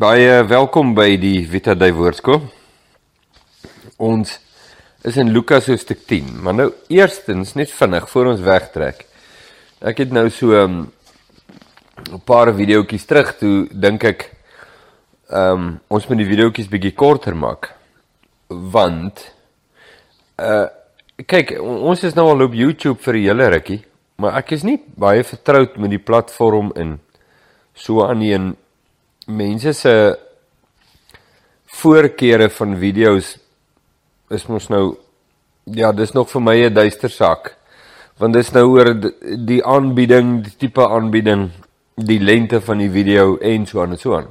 Baie welkom by die Vita Dei Woordskool. Ons is in Lukas hoofstuk 10, maar nou eerstens net vinnig voor ons wegtrek. Ek het nou so um, 'n paar videoetjies terug toe dink ek ehm um, ons moet die videoetjies bietjie korter maak want uh kyk ons is nou al op YouTube vir 'n hele rukkie, maar ek is nie baie vertroud met die platform in so aan die en mense se voorkeure van video's is mos nou ja, dis nog vir my 'n duister saak. Want dis nou oor die aanbieding, die tipe aanbieding, die lengte van die video en so aan en so aan.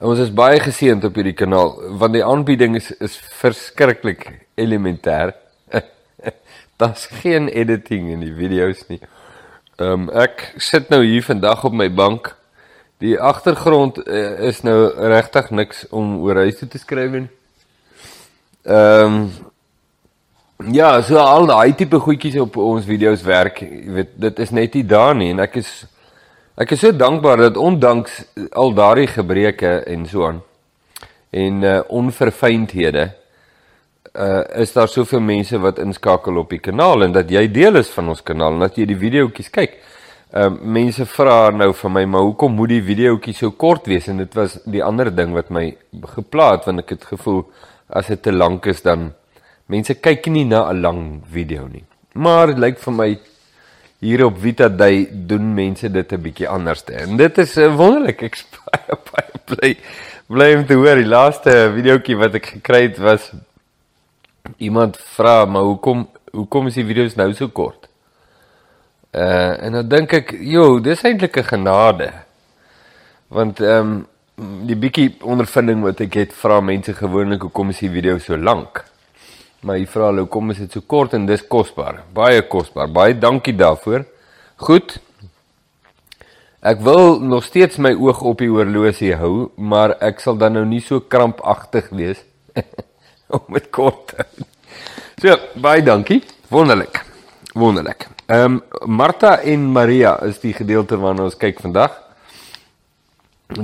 En ons is baie geseënd op hierdie kanaal want die aanbieding is is verskriklik elementêr. Daar's geen editing in die video's nie. Ehm um, ek sit nou hier vandag op my bank Die agtergrond uh, is nou regtig niks om oor toe te skryf nie. Ehm um, Ja, so al daai tipe goedjies op ons video's werk, jy weet, dit is net nie daar nie en ek is ek is so dankbaar dat ondanks al daardie gebreke en so aan en uh onverfynthede uh is daar soveel mense wat inskakel op die kanaal en dat jy deel is van ons kanaal en dat jy die videoetjies kyk. Ehm uh, mense vra nou vir my, maar hoekom moet die videoetjie so kort wees? En dit was die ander ding wat my geplaat want ek het gevoel as dit te lank is dan mense kyk nie na 'n lang video nie. Maar dit lyk vir my hier op Vita Day doen mense dit 'n bietjie anders. En dit is uh, wonderlik. Ek baie baie bly bly om te hoor die laaste videoetjie wat ek gekry het was iemand vra, maar hoekom hoekom is die video's nou so kort? Uh en dan dink ek, joh, dis eintlik 'n genade. Want ehm um, die bietjie ondervinding wat ek het, vra mense gewoonlik hoekom is die video so lank? Maar jy vra hulle hoekom is dit so kort en dis kosbaar. Baie kosbaar. Baie dankie daarvoor. Goed. Ek wil nog steeds my oog op die oorlosie hou, maar ek sal dan nou nie so krampagtig wees om dit kort te hou. So, baie dankie. Wonderlik. Wonderlik. Ehm um, Martha en Maria is die gedeelte waarna ons kyk vandag.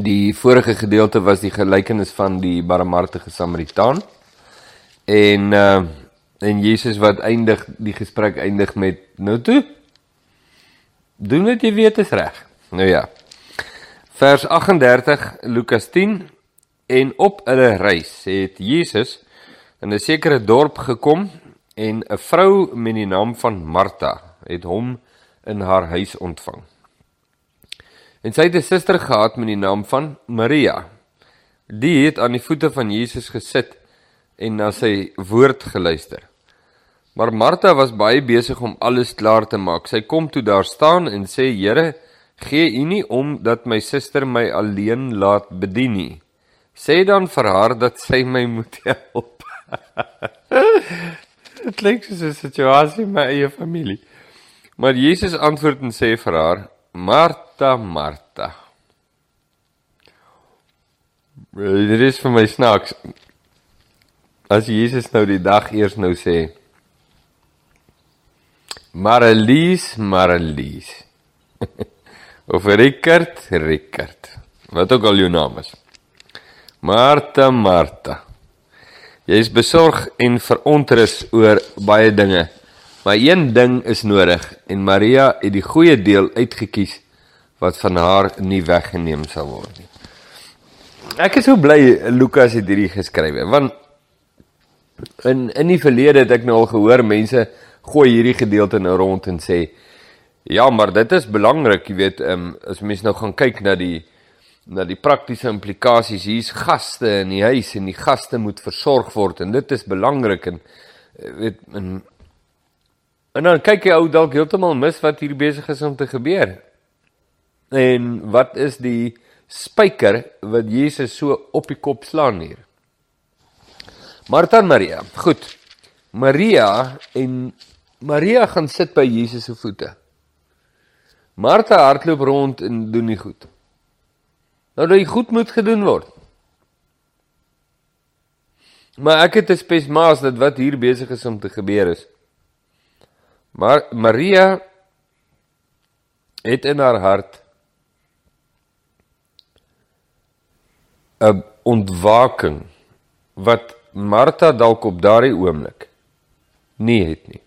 Die vorige gedeelte was die gelykenis van die barmhartige Samaritaan. En uh en Jesus wat eindig die gesprek eindig met nou toe. Doen wat jy weet is reg. Nou ja. Vers 38 Lukas 10 en op hulle reis het Jesus in 'n sekere dorp gekom en 'n vrou met die naam van Martha het hom in haar huis ontvang. En sy het 'n suster gehad met die naam van Maria. Die het aan die voete van Jesus gesit en na sy woord geluister. Maar Martha was baie besig om alles klaar te maak. Sy kom toe daar staan en sê: "Here, gee U nie om dat my suster my alleen laat bedien nie. Sê dan vir haar dat sy my moet help." Dit klink soos 'n situasie in my eie familie. Maar Jesus antwoord en sê vir haar: "Martha, Martha." Dit is vir my snaaks. As Jesus nou die dag eers nou sê: "Marlies, Marlies." of Rickert, Rickert. Wat ook al jou naam is. Martha, Martha. Jy is besorg en verontrus oor baie dinge. Maar een ding is nodig en Maria het die goeie deel uitgekies wat van haar nie weggeneem sal word nie. Ek is so bly Lukas het hierdie geskryf want in in die verlede het ek nou al gehoor mense gooi hierdie gedeelte nou rond en sê ja, maar dit is belangrik, jy weet, um, as mense nou gaan kyk na die na die praktiese implikasies, hier's gaste in die huis en die gaste moet versorg word en dit is belangrik en eh, weet en En dan kyk jy ou dalk heeltemal mis wat hier besig is om te gebeur. En wat is die spyker wat Jesus so op die kop slaan hier? Martha en Maria. Goed. Maria en Maria gaan sit by Jesus se voete. Martha hardloop rond en doen nie goed. Nou dat jy goed moet gedoen word. Maar ek het 'n spesmaas dat wat hier besig is om te gebeur is. Maar Maria het in haar hart 'n ontwaking wat Martha dalk op daardie oomblik nie het nie.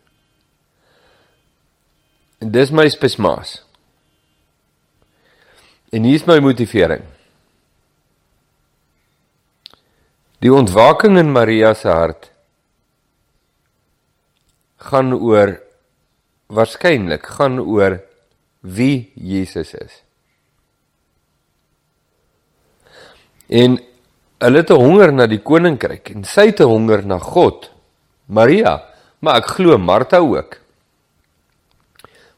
En dis my spesmaas. En hier is my motivering. Die ontwaking in Maria se hart gaan oor waarskynlik gaan oor wie Jesus is. En hulle het 'n honger na die koninkryk en sy het 'n honger na God. Maria, maar ek glo Martha ook.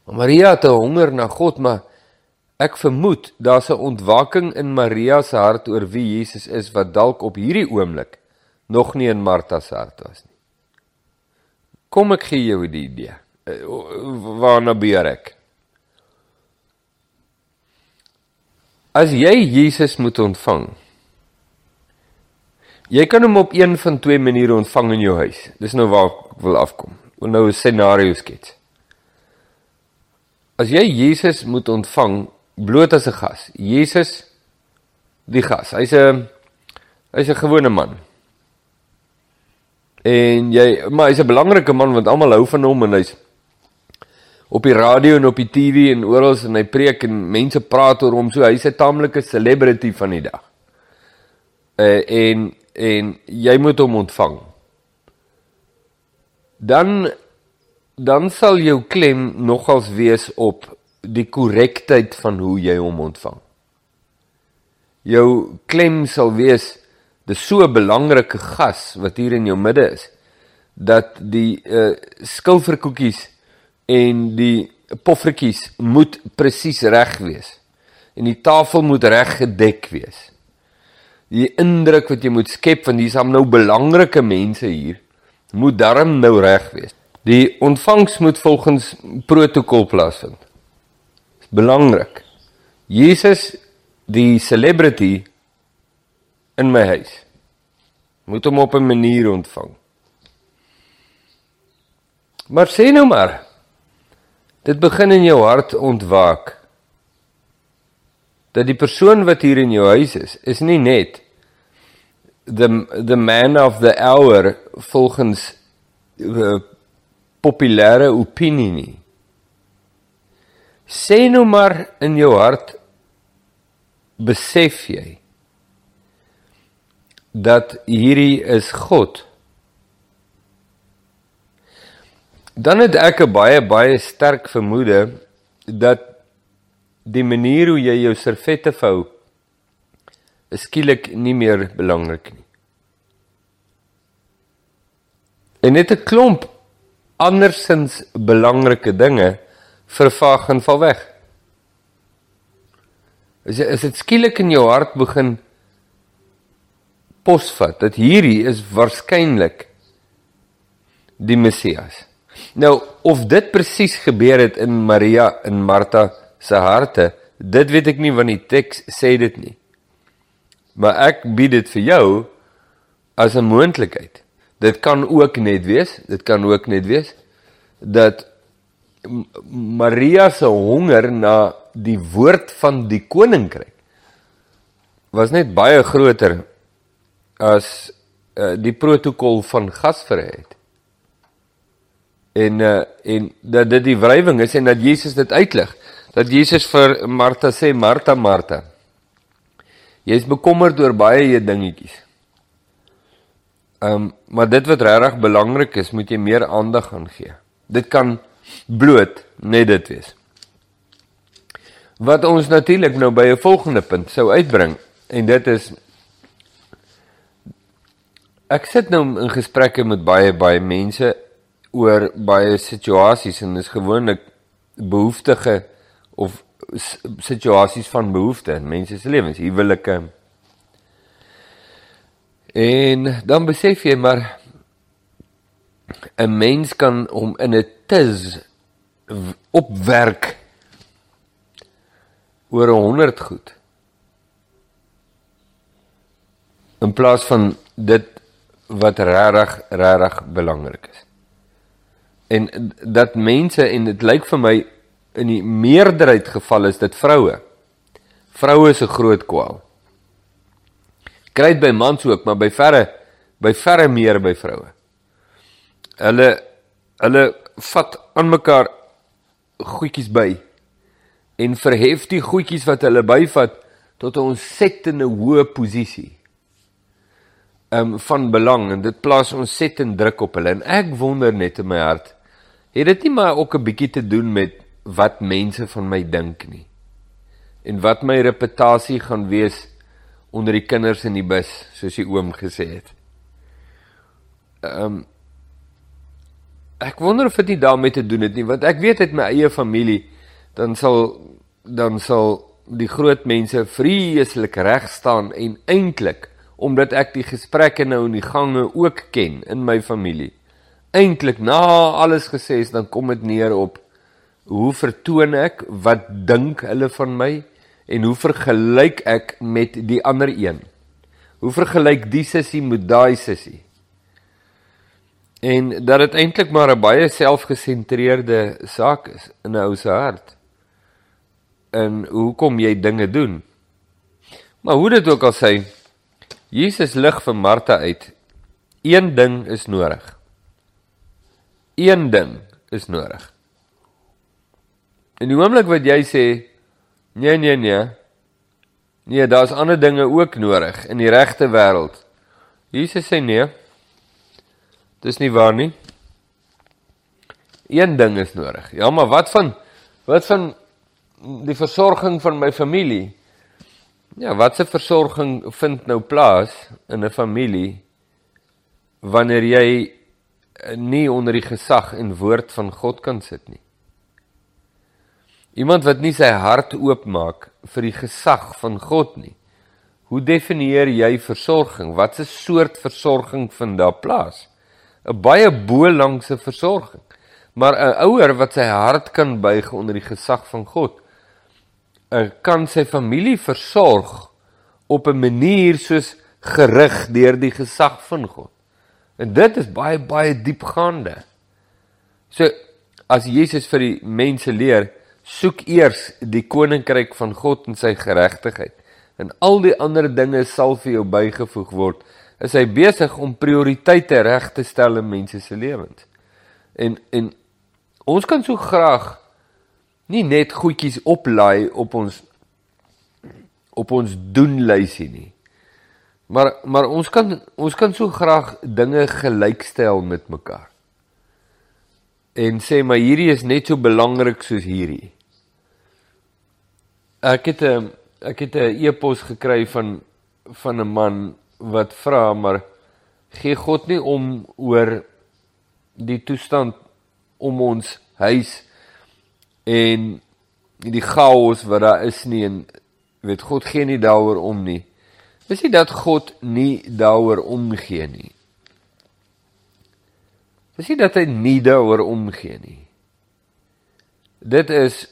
Maar Maria het 'n honger na God, maar ek vermoed daar's 'n ontwaking in Maria se hart oor wie Jesus is wat dalk op hierdie oomblik nog nie in Martha se hart was nie. Kom ek gee jou die idee. Waarna beer ek? As jy Jesus moet ontvang, Jy kan hom op een van twee maniere ontvang in jou huis. Dis nou waar ek wil afkom. Wil nou 'n scenario skets. As jy Jesus moet ontvang bloot as 'n gas. Jesus die gas. Hy's 'n hy's 'n gewone man. En jy maar hy's 'n belangrike man want almal hou van hom en hy's op die radio en op die TV en oral en hy preek en mense praat oor hom. So hy's 'n taamlike celebrity van die dag. Uh, en en jy moet hom ontvang. Dan dan sal jou klem nogals wees op die korrektheid van hoe jy hom ontvang. Jou klem sal wees dis so 'n belangrike gas wat hier in jou midde is dat die uh, skilferkoekies en die poffertjies moet presies reg wees en die tafel moet reg gedek wees die indruk wat jy moet skep van hier's hom nou belangrike mense hier moet darm nou reg wees. Die ontvangs moet volgens protokol plaasvind. Dis belangrik. Jesus die celebrity in my huis moet hom op 'n manier ontvang. Maar sê nou maar dit begin in jou hart ontwaak dat die persoon wat hier in jou huis is is nie net the the man of the hour volgens uh, populêre opinie nie. Sê nou maar in jou hart besef jy dat hierdie is God. Dan het ek 'n baie baie sterk vermoede dat die manier hoe jy jou servette vou skielik nie meer belangrik nie. En net 'n klomp andersins belangrike dinge vervaag en val weg. As jy is dit skielik in jou hart begin posvat dat hierdie is waarskynlik die Messias. Nou of dit presies gebeur het in Maria en Martha se harte, dit weet ek nie want die teks sê dit nie. Maar ek bied dit vir jou as 'n moontlikheid. Dit kan ook net wees, dit kan ook net wees dat Maria se honger na die woord van die koninkryk was net baie groter as uh, die protokol van gasvryheid. En uh, en dat dit die wrywing is en dat Jesus dit uitlig. Dat Jesus vir Martha sê Martha Martha Jy's bekommerd oor baie dingetjies. Ehm, um, maar dit wat regtig belangrik is, moet jy meer aandag aan gee. Dit kan bloot net dit wees. Wat ons natuurlik nou by 'n volgende punt sou uitbring en dit is ek sit nou in gesprekke met baie baie mense oor baie situasies en dis gewoonlik behoeftige of situasies van behoefte in mense se lewens, huwelike. En dan besef jy maar 'n mens kan hom in 'n tis opwerk oor 100 goed. In plaas van dit wat regtig regtig belangrik is. En dat mense en dit lyk vir my in die meerderheid geval is dit vroue. Vroue is 'n groot kwaal. Kry dit by mans ook, maar by verre by verre meer by vroue. Hulle hulle vat aan mekaar goedjies by en verhef die goedjies wat hulle byvat tot 'n ontsettende hoë posisie. Um van belang en dit plaas ontsettend druk op hulle en ek wonder net in my hart het dit nie maar ook 'n bietjie te doen met wat mense van my dink nie en wat my reputasie gaan wees onder die kinders in die bus soos die oom gesê het. Um ek wonder of dit nie daarmee te doen het nie want ek weet uit my eie familie dan sal dan sal die groot mense vreeslik reg staan en eintlik omdat ek die gesprekke nou in die gange ook ken in my familie. Eintlik na alles gesê is dan kom dit neer op hoe vertoon ek, wat dink hulle van my en hoe vergelyk ek met die ander een? Hoe vergelyk die sussie met daai sussie? En dat dit eintlik maar 'n baie selfgesentreerde saak is in 'n ou se hart in hoekom jy dinge doen. Maar hoe dit ook al sê, Jesus lig vir Martha uit. Een ding is nodig. Een ding is nodig. In die oomblik wat jy sê, nee nee nee. Nee, daar's ander dinge ook nodig in die regte wêreld. Jesus sê nee. Dis nie waar nie. Een ding is nodig. Ja, maar wat van wat van die versorging van my familie. Ja, watse versorging vind nou plaas in 'n familie wanneer jy nie onder die gesag en woord van God kan sit nie? Iemand wat nie sy hart oopmaak vir die gesag van God nie. Hoe definieer jy versorging? Watse soort versorging vind daar plaas? 'n Baie bo langse versorging. Maar 'n ouer wat sy hart kan buig onder die gesag van God, kan sy familie versorg op 'n manier soos gerig deur die gesag van God. En dit is baie baie diepgaande. So as Jesus vir die mense leer, soek eers die koninkryk van God en sy geregtigheid en al die ander dinge sal vir jou bygevoeg word. Is hy besig om prioriteite reg te stel in mense se lewens. En en ons kan so graag nie net goedjies oplaai op ons op ons doenlysie nie. Maar maar ons kan ons kan so graag dinge gelykstel met mekaar. En sê maar hierdie is net so belangrik soos hierdie. Ek het 'n ek het 'n e-pos gekry van van 'n man wat vra maar gee God nie om oor die toestand om ons huis en die chaos wat daar is nie en weet God gee nie daaroor om nie. Is nie dat God nie daaroor omgee nie. Is nie dat hy nie daaroor omgee nie. Dit is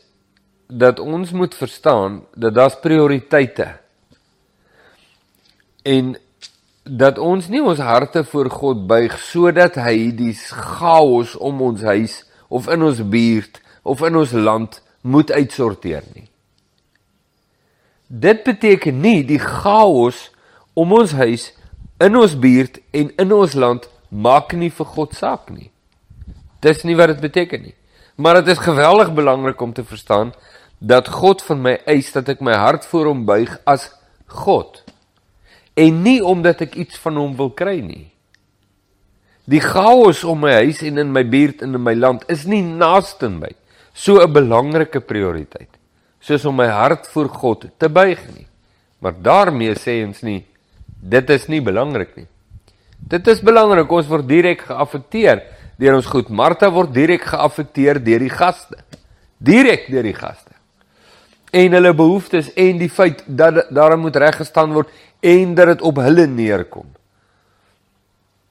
dat ons moet verstaan dat daar's prioriteite. En dat ons nie ons harte voor God buig sodat hy die chaos om ons huis of in ons buurt of in ons land moet uitsorteer nie. Dit beteken nie die chaos om ons huis in ons buurt en in ons land maak nie vir God saak nie. Dis nie wat dit beteken nie. Maar dit is geweldig belangrik om te verstaan dat God van my eis dat ek my hart voor hom buig as God en nie omdat ek iets van hom wil kry nie. Die chaos om my huis en in my buurt en in my land is nie naaste my so 'n belangrike prioriteit soos om my hart voor God te buig nie. Maar daarmee sê ons nie dit is nie belangrik nie. Dit is belangrik, ons word direk geaffekteer deur ons goed. Martha word direk geaffekteer deur die gaste. Direk deur die gaste. En hulle behoeftes en die feit dat daar moet reggestaan word en dat dit op hulle neerkom.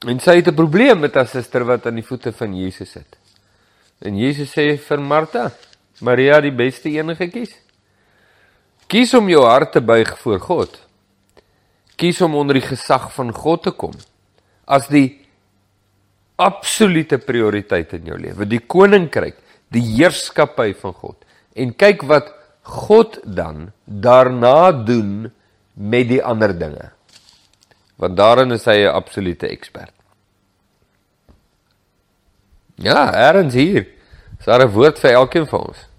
En sy het 'n probleem met haar suster wat aan die voete van Jesus sit. En Jesus sê vir Martha, Maria die beste een gekies. Kies om jou hart te buig voor God. Kies om onder die gesag van God te kom as die absolute prioriteit in jou lewe, die koninkryk, die heerskappy van God. En kyk wat God dan daarna doen met die ander dinge. Want daarin is hy 'n absolute ekspert. Ja, erns hier. Is daar 'n woord vir elkeen van ons?